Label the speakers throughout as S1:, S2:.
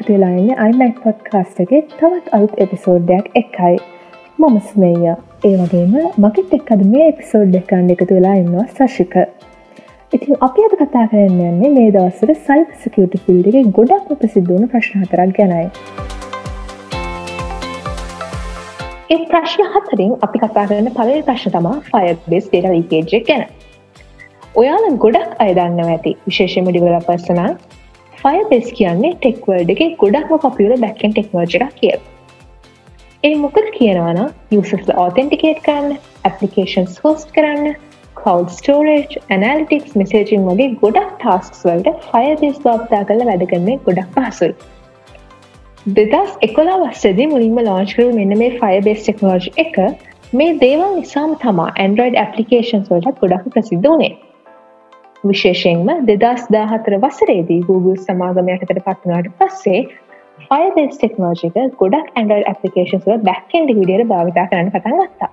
S1: අයිපෝවන් ඔයාල දෙක තුලාන්න අයිමක් පොත් කාස්ටගේ තවත් අලුත් එපිසෝඩ්ඩයක් එක්කයි මම සුමේය ඒ වගේම මගෙත් එක්කද මේ එපිසෝඩ් එකන්න එකතු වෙලා ඉන්නවා සශික ඉතින් අපි අද කතා කරන්න යන්නේ මේ දවසර සයිප සකියට පිල්ඩිගේ ගොඩක් ප්‍රසිද්ධුවන ප්‍රශ්න හතරක් ගැනයි. ඒ ප්‍රශ්න හතරින් අපි කතා කරන්න පලල් ප්‍රශ්න තමා ෆයබෙස් ඩේට ලීකේජ් ගැන. ඔයාල ගොඩක් අයදන්නව ඇති. විශේෂම ඩිවල පස්සනා ෆයබෙස් කියන්නේ ටෙක්වර්ඩ් එක ගොඩක්ම පපියල බැක්කන් ටෙක්නෝජ එක කිය ඒ මොකද කියනවාන යුසස්ල ඕතෙන්ටිකේට් කරන්න ඇපලිකේෂන්ස් හෝස්ට කරන්න කව් ස්ටෝරේජ් ඇනලිටික්ස් මෙසේජින් වගේ ගොඩක් ටාස්ක්ස් වලට ෆයබෙස් බාප්තා කල වැඩගන්නේ ගොඩක් පහසුයි. දෙදස් එකොලා වස්සදි මුලින්ම ලෝංචකරු මෙන්න මේ ෆයබේස් ටෙක්නෝජ් එක. මේ දේවල් නිසාම තමා ඇන්ඩරෝයිඩ් ඇපලිකේෂන්ස් වලට ගොඩක් ප්‍රසිද්ධ වනේ විශේෂයෙන්ම දෙදස් දාහතර වසරේදී Google සමාගම යටකට පත්වනාට පස්සේ ෆයිබස් ටෙක්නෝජික ගොඩක් ඇන්ඩල් ඇපලිකේන්ල බැක්කන්ඩ විඩියට භාවිතා කරන්න පටන් ගත්තා.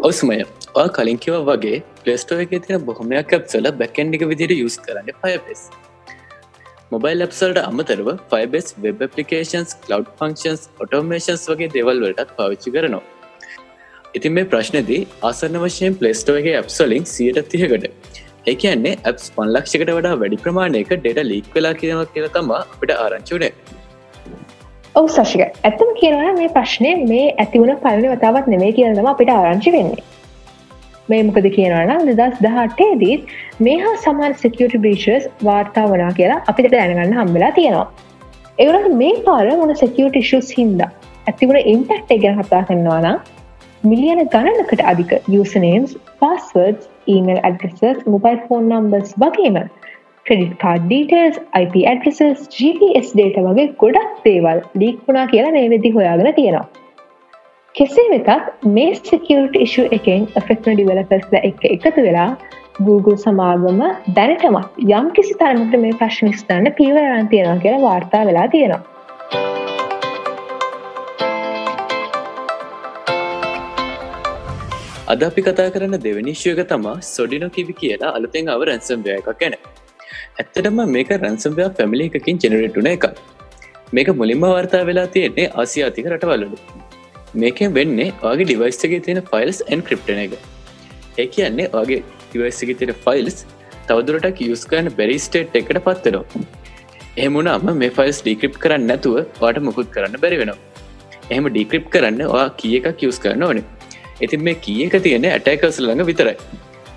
S2: ඔස්මය ඔය කලින්කිව වගේ පලස්ටෝ එක තියෙන බොහොමයක් ඇප්සල බැකන්ඩික විදිට යුස් කරන්න ෆයබස් මොබයිල් ලැප්සල්ට අමතරව Firebase web applications cloud functions automations වගේ දෙවල් වලටත් පාවිච්චි කරනවා. ඉතින් මේ ප්‍රශ්නදී ආසන්න වශයෙන් පලස්ටෝ එක ඇප්සලින් සියට තියකට ඒ කියන්නේ ඇප්ස් පන්ලක්ෂකට වඩා වැඩි ප්‍රමාණයක ඩෙට ලික් වෙලා කියනවක් කියල තමා අපිට ආරංචුනේ
S1: ඔව සශික ඇත්තම කියනවන මේ ප්‍රශ්නය මේ ඇතිවුණ පලන වතාවත් නෙමේ කියනම අපිට ආරංචි වෙන්නේ. මේ මොකද කියනවන දෙදස් දහටේදීත් මේ හා සමාන් සිකියට බ්‍රීචර්ස් වාර්තා වනා කියලා අපිට දැනගන්න හම්බලා තියෙනවා. එවරට මේ පාර මොන සැකියට ශුස් හින්ද ඇතිවුණ ඉම්පෙක්් ගැන කතා කරන්නවානම් මිලියන ගණනකට අධික usernames passwords email addresses mobile phone numbers වගේම credit card details IP addresses GPS data වගේ ගොඩක් දේවල් ලීක්ුණා කියලා මේ වෙදි හොයාගෙන තියෙනවා. කෙසේ වෙතත් මේ සිකියට ඉශු එකෙන් ෆෙක්න ඩිවලපස්ල එක එකතු වෙලා Google සමාගම දැනටමත් යම් කිසි තරමට මේ ප්‍රශ්නිස්ථාන්න පිවරන් තියෙනවා කියලා වාර්තා වෙලා තියෙනවා.
S2: අද අපි කතා කරන්න දෙවනිශ්යක තමා සොඩිනො කිවි කියලා අලුතෙන් අව රැන්සම්වය එකක් ගැන. ඇත්තටම මේක රැන්සම්වයා පැමිලි එකකින් ජෙනරටුන එක මේක මුලින්ම වර්තා වෙලා තියෙන්නේ ආසියාතික රටවල්ලු මේකෙන් වෙන්නේ වගේ ඩිවයිස්ගේ තියෙන ෆයිල්ස් ඇන් ක්‍රිප්ටන එක. ඒ කියන්නේ වගේ ඩිවයිස්ගේ තියෙන ෆයිල්ස් තවදුරට කියස් කරන්න බැරි ස්ටේට් එකට පත්තරෝ එහමුණම මේ ෆයිල්ස් ඩික්‍රිප් කරන්න නැතුව වාට මුකුත් කරන්න බැරි වෙනවා. එහෙම ඩික්‍රිප් කරන්න වා කිය එකක් කියස් කරන්න ඕනේ. ඉතින් මේ කියක තියෙන ඇටයිකස් ළඟ විතරයි.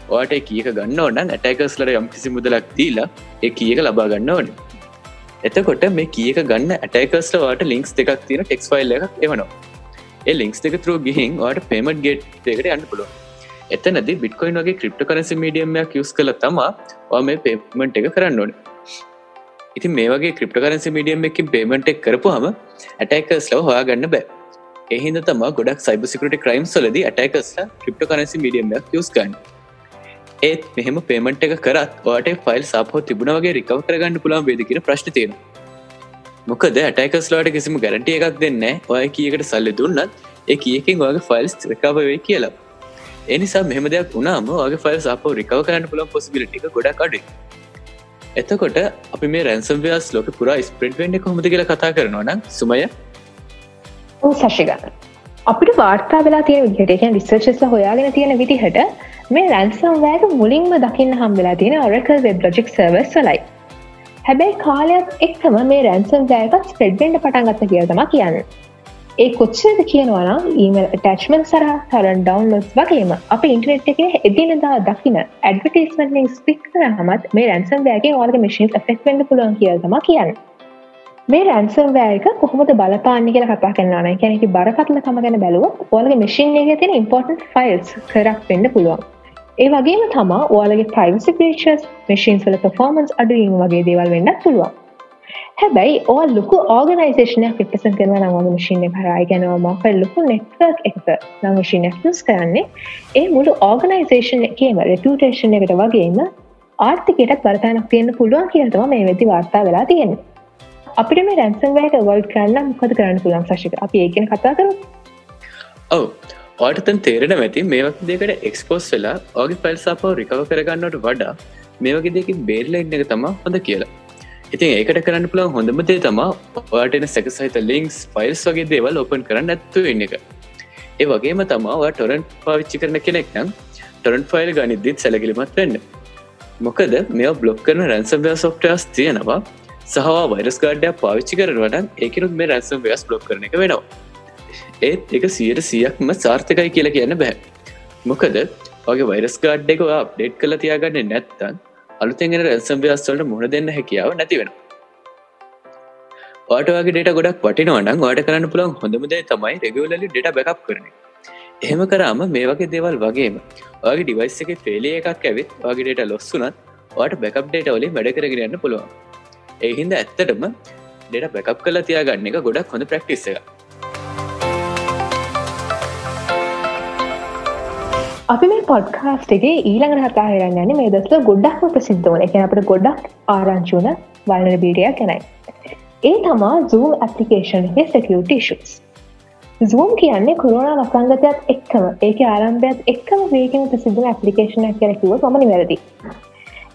S2: වාට කියක ගන්න ඕන්න ඇටයිකස්ලට යම් කිසි මුදලක් දීලා ඒ කියක ලබා ගන්න ඕන. එතකොට මේ කියක ගන්න ඇටයිකස්ට වාට ලින්ක්ස් දෙකක් තියෙන ටෙක්ස් ෆයිල් එකක් එවනවා. ඒ ලින්ක්ස් දෙක තුර ගිහින් වාට පේමට ගේට් දෙකට යන්න පුළුව එතනද බිට්කොයින් වගේ ක්‍රිප්ට කරසි මීඩියම්යක් යස් කළ තමා වා මේ පේමට එක කරන්න ඕන. ඉතින් මේ වගේ ක්‍රිප්ට කරසි මීඩියම් එකින් පේමට එක් කරපු හම ඇටයිකස් ලව හොයා ගන්න බෑ. එහිද තම ගොඩක් සයිබසිකට ක්‍රයිම් සලද ඇටයිකස්ල ක්‍රිප්ට කනසි මිඩියම්යක් යස් ගන්න ඒත් මෙහෙම පේමට එක කරත් වාට ෆයිල් සාපහෝ තිබුණ වගේ රිකව කරගන්න පුළන් වේදකින ප්‍රශ්න තියෙන මොකද ඇටයිකස්ලාට කිසිම ගැරට එකක් දෙන්න ඔය කියකට සල්ලි දුන්නත් ඒ කියකින් වගේ ෆයිල්ස් රකාවේ කියලා. එනිසා මෙහම දෙයක් වුණාම වගේ ෆයිල් සාප රිකව කරන්න පුළන් පොසිබිලිටික ගොඩක් අඩි එතකොට අපි මේ රැන්සම්වයාස් ලෝක පුරා ස්ප්‍රට් වෙන්ඩ කොමද කියලා කතා කරනවා නම් සුමය
S1: සශිගන්න අපිට වාර්තා වෙලා තියෙන විදිහට එකන් රිසර්චස්ල හොයාගෙන තියෙන විදිහට මේ රැන්සම් වෑක මුලින්ම දකින්න හම්වෙලා තියෙන ඔරකල් වෙබ් ලොජික් සර්වස් වලයි. හැබැයි කාලයක් එක්කම මේ රැන්සම් වෑකත් ස්පෙඩ්බෙන්ඩ පටන්ගත්ත කියතම කියන්න. ඒ කොච්චද කියනවනම් ඊමල් ටච්මන් සර තරන් ඩවන්ලෝස් වගේම අප ඉන්ටනෙට් එක එදිනදා දකින ඇඩවටස්මෙන්ටෙන් ස්පික් කර හමත් මේ රැන්සම් වෑගේ ඕර්ග මිශන් ෆෙක් වඩ පුළුවන් කියතම කියන්න. මේ රැන්සම් වෑක කොහොමද බලපාන්න කියල කතා කරන්න කැනෙක බරපත්ල කම ගැන බැලුව ඕලගේ මශින් එක තියෙන ඉම්පෝර්ටන් ෆයිල්ස් කරක් වෙන්න පුළුවන්. ඒ වගේම තමා ඕලගේ ප්‍රයිවසි ප්‍රේචස් මශීන් වල පෆෝමන්ස් අඩුවීම වගේ දේවල් වෙන්න පුළුවන්. හැබැයි ඕ ලොකු ඕගනයිසේෂනයක් පිපසන් කරන නවම මශීන හරයි ගැනවා මකල් ලොකු නෙට්වක් එක නංශීනයක් යස් කරන්නේ. ඒ මුළු ඕගනයිසේෂන් එකේම රෙපියටේෂන් එකට වගේම ආර්ථිකයටත් බරතානක් තියෙන්න්න පුළුවන් කියතම මේ වෙදි වාර්තා වෙලා තියෙන්නේ. අපිට මේ රැන්සන්වයට වල්ඩ් කරන්න මොකද කරන්න පුළන් සශික අපි ඒකෙන කතා කරු
S2: ඔව. ඕටතන් තේරෙන ඇති මේවක් දෙකට එක්ස්පෝස් වෙලා ඕගේ ෆයිල් සාපව රිකව කරගන්නට වඩා මේ වගේ දෙකින් බේරල ඉන්න එක තමා හොඳ කියලා. ඉතින් ඒකට කරන්න පුළන් හොඳම දේ තමා ඔයාටන සැක සහිත ලිංක්ස් ෆයිල්ස් වගේ දේවල් ඔපන් කරන්න ඇත්තු වෙන්න එක. ඒ වගේම තමා ටොරන්් පාවිච්චි කරන කෙනෙක් නම් ටොරන්් ෆයිල් ගනිද්දිත් සැලකිලිමත් වෙන්න. මොකද මෙ බ්ලොක් කරන රැන්සම්වය සොෆ්ටස් තියෙනවා. සහවා වයිරස් ගාඩ්ඩයක් පාවිච්චි කරනවට ඒකනුත් මේ රැන්සම් වයස් බ්ලොක් කරන එක වෙනවා. ඒත් එක සියට සියක්ම සාර්ථකයි කියලා කියන්න බැහැ මොකද වගේ වයිරස් ගාඩ් එක අප්ඩේට් කළ තියාගන්න නැත්තන් අලුතෙන්ගෙන රැසම් ව්‍යස්වලට මුණ දෙන්න හැකියාව නැති වෙන වාටගේ ඩට ගොඩක් පටිනවනම් වාට කරන්න පුළන් හොඳමදේ තමයි රෙගලලි ඩට බැකප් කරන එහෙම කරාම මේ වගේ දේවල් වගේම වගේ ඩිවයිස් එක පේලිය එකක් ඇවිත් වගේ ඩට ලොස්සුනත් වාට බැකප් ඩේට වලින් වැඩ කරගෙනන්න පුළුවන්. එහින්ද ඇත්තටම ඩට බැකප් කල තියාගන්න එක ගොඩක් හොඳ ප්‍රක්ටිස් එක
S1: අපි මේ පොඩ්කාස්ටගේ ඊළඟට හතා හිරන්න යන මේ දස්ල ගොඩක්ම ප්‍රසිද්ධ වන එක අපට ගොඩක් ආරංචුන වලන බීඩියක් ගැනයි. ඒ තමා zoom ඇපලිකේෂන් එක සෙකියුට ෂස්. zoom කියන්නේ කොරුණ වසංගතයක් එක්කම ඒක ආරම්භයත් එක්කම වේකම ප්‍රසිද්ධ ඇපලිකේෂන කරකිව මනි වැරදි.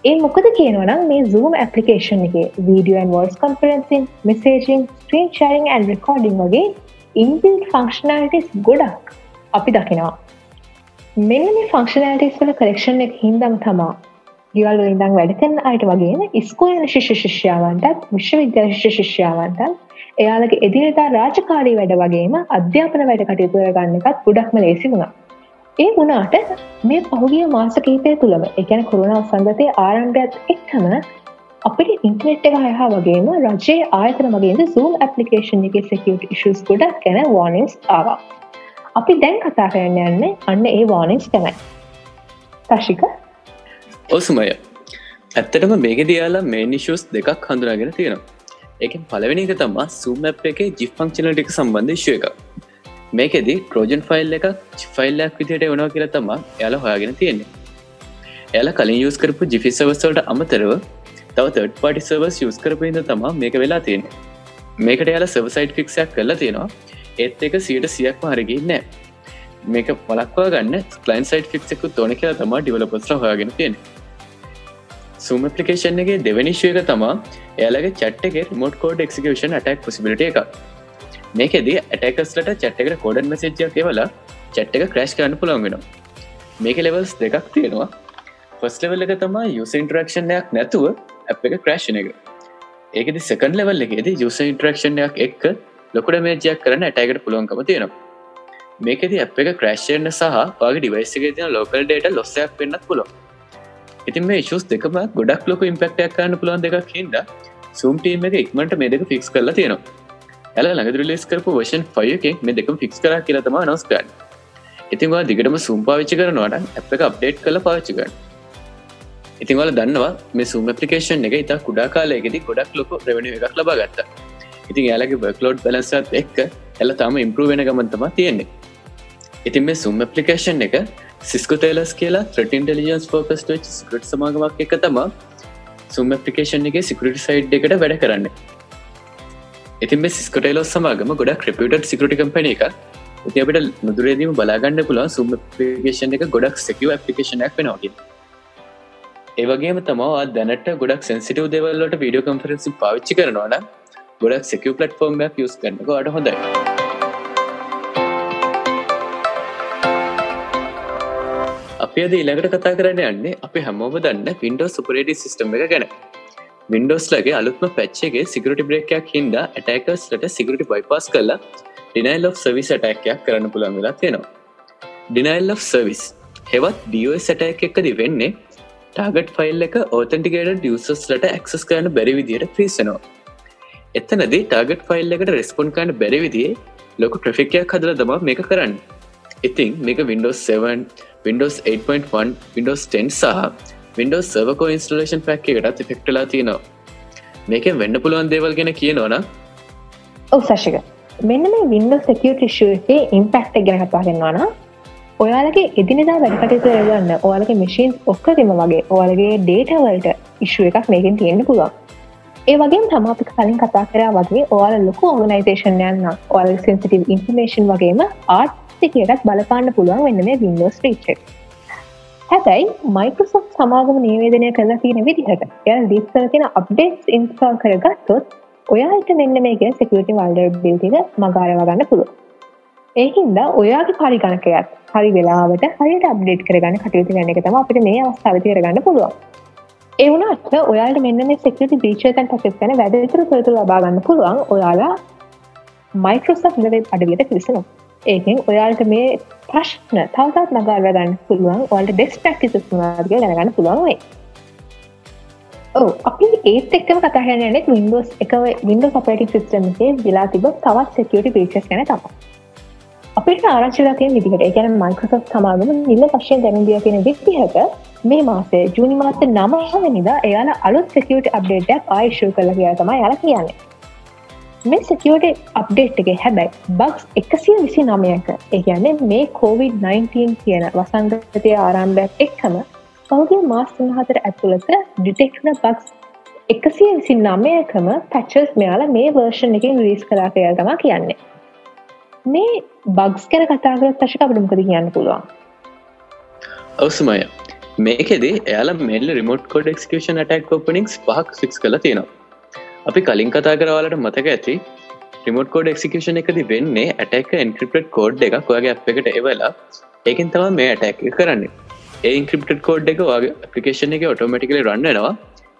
S1: ඒ මොකද කියනවනම් මේ zoom ඇපලිකේෂන් එක video voice conferencing messaging screen sharing and recording වගේ ඉන්බිල් ෆංක්ෂනල්ටස් ගොඩක් අපි දකිනවා මෙන්න මේ ෆංක්ෂනෑටස් වල කලෙක්ෂන් එක හින්දම තමා ගෙවල් ඉඳං වැඩකන්න අයට වගේම ඉස්කෝයන ශිෂ්‍ය ශිෂ්‍යාවන්ටත් විශ්වවිද්‍යා ශිෂ්‍ය ශිෂ්‍යාවන්ටත් එයාලගේ එදිනතා රාජකාරී වැඩ වගේම අධ්‍යාපන වැඩ කටයුතුර ගන්න එකත් ගොඩක්ම ලේසි වුණා. ඒ වුණාට මේ පහුගිය මාස කීපය තුළම එකැන කොරුණාව සංගතය ආරම්භයත් එක්කම අපිට ඉන්ටනෙට් එක හයහා වගේම රජයේ ආයතන වගේද සූම් ඇපලිකේෂන් එක සෙකියට ඉශස් ගොඩක් ගැන වර්නිස් ආවා. අපි දැන් කතා කරන්න යන්න අන්න ඒ වානිස් තමයි. තශික
S2: ඔසුමය. ඇත්තටම මේක දයාලා මේ නිශස් දෙකක් හඳුනාගෙන තියෙනවා. ඒක පලවෙනි එක තමා සූම් ඇ් එක ජි ෆංක්ෂන ටික සම්බන්ධ ශය එක මේකෙදී ට්‍රෝජන් ෆයිල් එක චිෆයිල්ලක් විදියට වනවා කියලා තමා යාල හොයාගෙන තියෙන්නේ. එයාල කලින් යස් කරපු ජිෆි සවස්වලට අමතරව තව තඩ පටි සවස් යස් කරපයිද තමා මේක වෙලා තියෙන්නේ. මේකට යාල සවසයිට් ෆික්ෂයක් කරලා තියෙනවා. ඒත් එක සියට සියක්ම හරගී නෑ මේක පලක්වා ගන්න කලයින් සයිට ෆික්සෙකු තොන කියලා තමා ඩිවලපස්ර හොයාගෙන තියෙන සුම පපලිකේෂන් එකගේ දෙවනිශ්වයක තමා එයාලගේ චට්ටගේ රිමෝට් කෝඩ් එක්සිකෂන් අටක් පොසිබිලිට එක මේකෙද ඇටකස්ලට චට්ටකට කෝඩන් මසේජයක් එවලා චට් එක ක්‍රශ් කරන්න පුළන් වෙනවා. මේක ලෙවල්ස් දෙකක් තියෙනවා. ෆස් ලෙවල් එක තමා යුස ඉන්ටරක්ෂණයක් නැතුව ඇ් එක ක්‍රශ්න එක. ඒකද සකන් ලෙවල් එකේද යුස ඉන්ටරක්ෂණයක් එක්ක ලොකුට මේජයක් කරන්න ඇටකට පුළුවන්කම තියෙනවා. මේකෙද අප එක ක්‍රශ්යන්න සහ වගේ ඩිවයිසගේ තින ලෝකල් ඩේට ලොස්සයක් වෙන්නත් පුලො ඉතින් මේ ශස් දෙකම ගොඩක් ලොක ඉම්පෙක්ටයක් කරන්න පුළුවන් දෙකක් හිද සුම්ටීම එක ඉක්මට මේ දෙක ෆික්ස් කරලා තියෙනවා. ඇල ළඟ ලිස් කරපු වශන් ෆයකෙන් මේ දෙකම ෆික්ස් කර කියලතම නොස්කන්න ඉතින්වා දිගටම සුම් පාවිච්චි කරනවාට අප එක අප්ඩේට් කළ පාච්චිකන්න ඉතින්වල දන්නවා මේ සුම් පපිකේෂන් එක ඉතා කුඩා කාලයගෙදි ගොඩක් ලොක රෙවනි එකක් ලබා ගත්තා. ඉතින් යාලගේ බර්කලෝඩ් බලසත් එක්ක එල තම ඉම්පරූ වෙන ගමන්තම තියෙන්නේ. ඉතින් මේ සුම් පපලිකේෂන් එක සිස්කු තේලස් කියලා ත්‍රට ඉන්ටලිජන්ස් පෝකස් සිකට සමාගමක් එක තමා සුම් පපලිකේෂන් එක සිකරට සයිඩ් එකට වැඩ කරන්න. ඉතින් මේ සිස්කටේලෝ සමාගම ගොඩ ක්‍රපියට සිකට කම්පන එක ඉති අපට මුදුරේදීම බලාගන්න පුළන් සුම් පපිකේෂන් එක ගොඩක් සැකව පපිකේෂනක් වෙනවාගේ ඒවගේම තමා දැනට ගොඩක් සැසිටව දෙවල්ලට වීඩියෝ කම්ෆරන්සි පාවිච්චි කරනවාන ගොඩක් සෙකව පලට්ෆෝර්ම්යක් යස් කරනක අට හොඳයි. අපි අද ඉළඟට කතා කරන්න යන්නේ අපි හැමෝම දන්න පින්ඩෝ සුපරේඩි සිස්ටම් එක ගැන. වින්ඩෝස් ලගේ අලුත්ම පැච්චගේ සිකරටි බ්‍රේකයක් හින්ද ඇටකස්ලට සිකරටි බයිපස් කරලා ඩිනයිල් of සවිස් ඇටැක්යක් කරන්න පුළන් වෙලා තියෙනවා. ඩිනයිල් of සවිස් හෙවත් ඩස් ඇටැක් එකද වෙන්නේ ටාගට ෆයිල් එක ඕතන්ටිගේට ියසස්ලට ඇක්සස් කරන බැරි විදියට ්‍රීසනවා එතනද ටාගට ෆයිල් එකට රෙස්පොන්් කන්න බැරිවිදිේ ලොක ට්‍රෆිකයක් හදර දම මේක කරන්න. ඉතිං මේක Windows 7 Windows 8.1 Windows 10 සහ Windows සර්වකෝ ඉන්ස්ටලේෂන් පැක් එකටත් ෆෙක්ටලා තියෙනවා. මේකෙන් වෙන්න පුළුවන් දේවල් ගෙන කියනවන
S1: ඔව සශක මෙන්න මේ Windows සකියටෂේ ඉම්පෙක්ට ගැන කතාගෙන්වාන ඔයාලගේ එදිනිදා වැඩකටතු ගන්න ඔයාලගේ මශීන් ඔක්කතිම වගේ ඔයාලගේ ඩේටවල්ට ඉශ්ුව එකක් මේකින් තියෙන්න්න පුළුවන්. ඒ වගේ තමාපි කලින් කතා කරා වගේ ඕල ලොකු ඕගනයිතේෂන් යන්න ඔල් සෙන්සිටව ඉන්ෆර්මේෂන් වගේම ආර්ථිකයටත් බලපාන්න පුළුවන් වෙන්න මේ වින්ඩෝස් ්‍රීච් හැබැයි මයිකසොක් සමාගම නිවේදනය කරලා තියෙන විදිහට ය ලිස්කර තියෙන අප්ඩේට් ඉන්ස්ටාල් කරගත්තොත් ඔයාට මෙන්න මේක සෙකටි වල්ඩ බිල්ටික මගාරවගන්න පුළුව ඒහින්ද ඔයාගේ පරිගණකයත් හරි වෙලාවට හරියට අප්ඩේට් කරගන්න කටයුතු ගන්න එක තම අපිට මේ අවස්ථාව තිරගන්න පුළුවන්. ඒවනට ඔයාට මෙන්න මේ සෙකටි බීචතන් පසස් කන වැඩතුර කරතු ලබාගන්න පුළුවන්. ඔයාලා මයිකෝසක් ලවෙබ් අඩවියට පිලිසනවා ඒකෙන් ඔයාලට මේ ප්‍රශ්න තවතත් නගාර ගන්න පුළුවන්. ඔල්ට බෙස් ප්‍රක්ටිස නාදක දැනගන්න පුළුවන් වේ ඕ අපි ඒත් එක්කම කතාහනනෙත් වින්ඩෝස් එක විඩ සපටි සිස්ටම්ගේ විලා තිබ තවත් සෙකියට පිචස් ගැන තම අපිට ආරංචිලාතිය විදිහට ගැන මයිකසොත් සමාගම නිල පශයෙන් දැනදිය කියෙන විදිහට මේ මාසේ ජූනි මාත නමහවනිදා එයාලා අලුත් සෙකියට අප්ඩේටක් ආයිශූ කළ කියා තමයි යාල කියන්නේ. මේ සැකියෝට අප්ඩේට් එක හැබැයි බක්ස් එකසිය විසි නමයක ඒගැන මේ COොVID-19 කියන වසංගතය ආරම්භයක් එක්කම පෞගේ මාස් තුන්හතර ඇතුළත ඩිටෙක්න බක්ස් එකසිය විසි නමයකම පැච්චස් මෙයාල මේ වර්ෂන් එකින් රිස් කලා කය තම කියන්නේ. මේ බග්ස් කැන කතාගරත් පශක අපටමකද කියන්න පුළුවන්?
S2: අවසමය මේකෙදේ එයාලා මෙල්ල රිමෝට් කොඩ් එක්කෂන් ටක් ෝපනික්ස් පහක් සික්ස් කල තියෙනවා. අපි කලින් කතා කරවාලට මතක ඇති රිමෝට් කෝඩ් එක්සිකෂන් එකති වෙන්නේ ඇටැක එන්ක්‍රපට් කෝඩ් එකක් වගේ අප එකට එවලා ඒකින් තම මේ ඇටැක් කරන්නේ. ඒ ඉන්ක්‍රපට් කෝඩ් එක වගේ අපපිකේෂන් එක ඔටෝමටිකලි රන්නනවා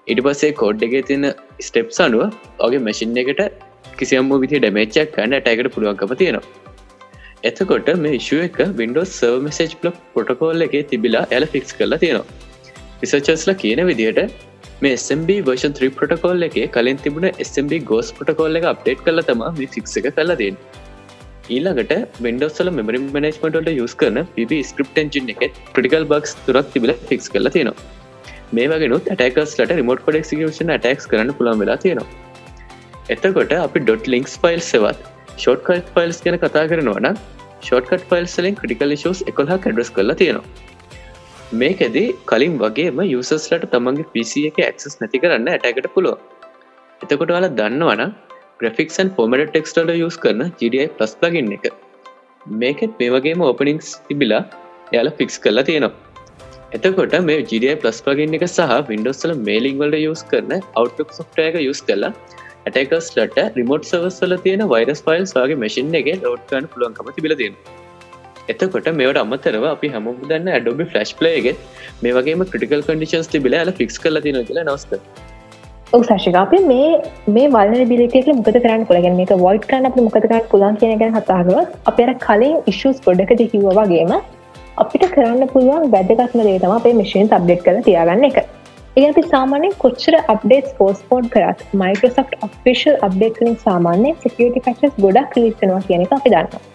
S2: ඉට පස්සේ කෝඩ් එක තියන ස්ටෙප් අනුව ඔගේ මැසින් එකට කිසියම්ම විදි ඩමේච්චක් කන්න ඇටැකට පුළුවන්කම තියෙනවා. එතකොට මේ ශුව එක වින්ඩෝස් සර්ව මෙසේජ් බ්ලොක් පොටකෝල් එක තිබිලා ඇල ෆික්ස් කරලා තියෙනවා. රිසර්චස්ල කියන විදිහට මේ SMB වර්ෂන් 3 පොටකෝල් එක කලින් තිබුණ SMB ගෝස් පොටකෝල් එක අප්ඩේට් කල තම ෆික් එක කලදෙන් ඊළඟට වෙන්ඩෝස්සල මෙමරි මනේස්මටට යස් කරන පිබ ස්ක්‍රප් එන්ජින් එක ප්‍රටිකල් බක්ස් තුරක් තිබල ෆික්ස් කල තියෙනවා. මේ වගෙනුත් ඇටකස්ලට රිමෝට් කොඩ ක්ෂන් ටක්ස් කරන්න පුළන් වෙලා තියෙනවා. එතකොට අපි ඩොට් ලින්ක්ස් ෆයිල් සෙවත් ෂෝට්කට් ෆයිල්ස් ගැන කතා කරනවන ෂෝට්කට් ෆයිල්සලින් ක්‍රටිකල් ශෝස් එකොල්හ කඩස් කරලා තියෙනවා. මේකෙදී කලින් වගේම යුසස්ලට තමන්ගේ පිසි එක ඇක්සස් නැති කරන්න ඇටකට පුළුව එතකොට වල දන්නවන ග්‍රෆික්සන් පොමට ටෙක්ස්ටල යස් කරන ජඩI පලස් ලගින් එක. මේකෙත් මේ වගේම ඕපනිංස් තිබිලා යාල ෆික්ස් කරලා තියෙනවා. එතකොට මේ ජඩI පලස් පගින් එක සහ වින්ඩෝස්ල මේලිං වලට යස් කරන අවට්ලක් සොෆ්ටයක යස් කරලා ඇටකස්ලට රිමෝට් සවස්සල තියෙන වයිරස් ෆයිල්ස් වගේ මැසින් එක ලෝඩ්කන්න පුළුවන්කම තිබිල තියෙනවා. එතකොට මේට අමතරව අපි හමු දන්න ඇඩොබි ෆලස්් පලේගෙත් මේ වගේම ක්‍රටිකල් කඩිෂන්ස් තිබිල ල ෆික්ස් කල තින කියලා නොස්ත
S1: සශක අපි මේ මේ වල බිලිටක මුකද කරන්න පුළගෙන මේක වොයිට් කරන්න අප මොකද කරන්න පුලන් කියන ගැන හතාගව අපර කලින් ඉශස් ගොඩකට කිව්ව වගේම අපිට කරන්න පුළුවන් වැදගත්ම දේතම අපේ මිෂන් අබ්ඩේට් කර තියාගන්න එක. ඒ අපි සාමානය කොච්චර අප්ඩේට් පෝස්පෝඩ් කරත් මයිකසක්් අපිෂල් අප්ඩේටලින් සාමාන්‍ය සකටි පචස් ගොඩක් ලිස්සනවා කියන එක අපි දන්නවා.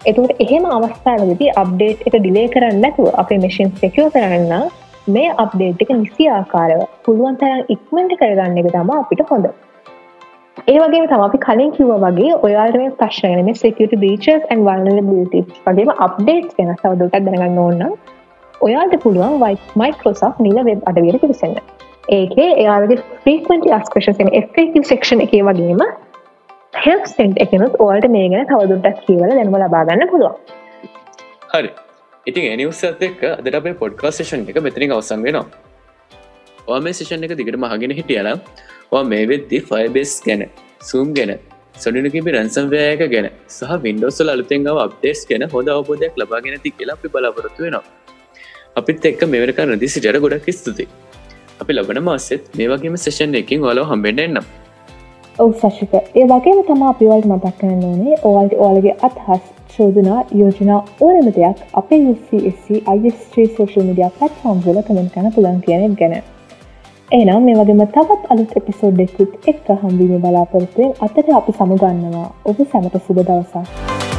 S1: එතුට එහෙම අවස්ථාවලදි අප්ඩේට් එක ඩිලේ කරන්න නැතුව අපේ මෙසින් සෙකෝ කරන්න මේ අප්ඩේට් එක නිසි ආකාරව පුළුවන් තරම් ඉක්මට කරගන්න එක තම අපිට හොඳ. ඒ වගේ තම අපි කලින් කිව්ව වගේ ඔයාට මේ ප්‍රශ්නගෙන මේ සෙකට බීචස් ඇන් වල්නබිලිටි වගේම අප්ඩේට් ගැන සවදුරටත් දැනගන්න ඕන්න ඔයාට පුළුවන් වයි මයිකෝසක් නිල වෙබ් අඩවියට පිරිසන්න ඒකේ එයාගේ ෆ්‍රීකන්ටි අස්කෂන් එ සෙක්ෂන් එක වගේම හෙල් සෙන්ට් එකනුත් ඕල්ට මේ ගැන තවදුරටත් කියවල දැනම ලබාගන්න පුළුවන්.
S2: හරි. ඉතින් එනිවසත් එක්ක අදට අපේ පොඩ්කාස්ේෂන් එක මෙතනින් අවසන් වෙනවා. ඕ මේ සිෂන් එක දිගට මහගෙන හිටියලා වා මේ වෙද්දි ෆයිබෙස් ගැන සූම් ගැන සොඩිනකිපි රැන්සම්වයක ගැන සහ වින්ඩෝසල් අලුතෙන්ගව අප්ඩේස් ගැන හොඳ අවබෝධයක් ලබාගෙන ති කියලා අපි බලාපොරොත්තු වෙනවා. අපිත් එක්ක මෙවරක නදි සිටර ගොඩක් ස්තුති අපි ලබන මාසෙත් මේ වගේම සේෂන් එකින් ඔලෝ හම්බෙන්ඩ එන්නම්.
S3: ඔව් සශික ඒ වගේම තම අපිවල් මතක් කරන්න ඕනේ ඕවල්ට ඕලගේ අත්හස් චෝදනා යෝජනා ඕනම දෙයක් අපේ UCSC අයිස්ත්‍රී සෝෂල් මිඩිය පට්ෆෝම් වල කමෙන්ට කන පුළන් කියන ගැන. ඒනම් මේ වගේම තවත් අලුත් එපිසෝඩ් දෙකුත් එක් හම්බීම බලාපොරත්තුවෙන් අතට අපි සමුගන්නවා. ඔබ සැමට සුබ දවසක්.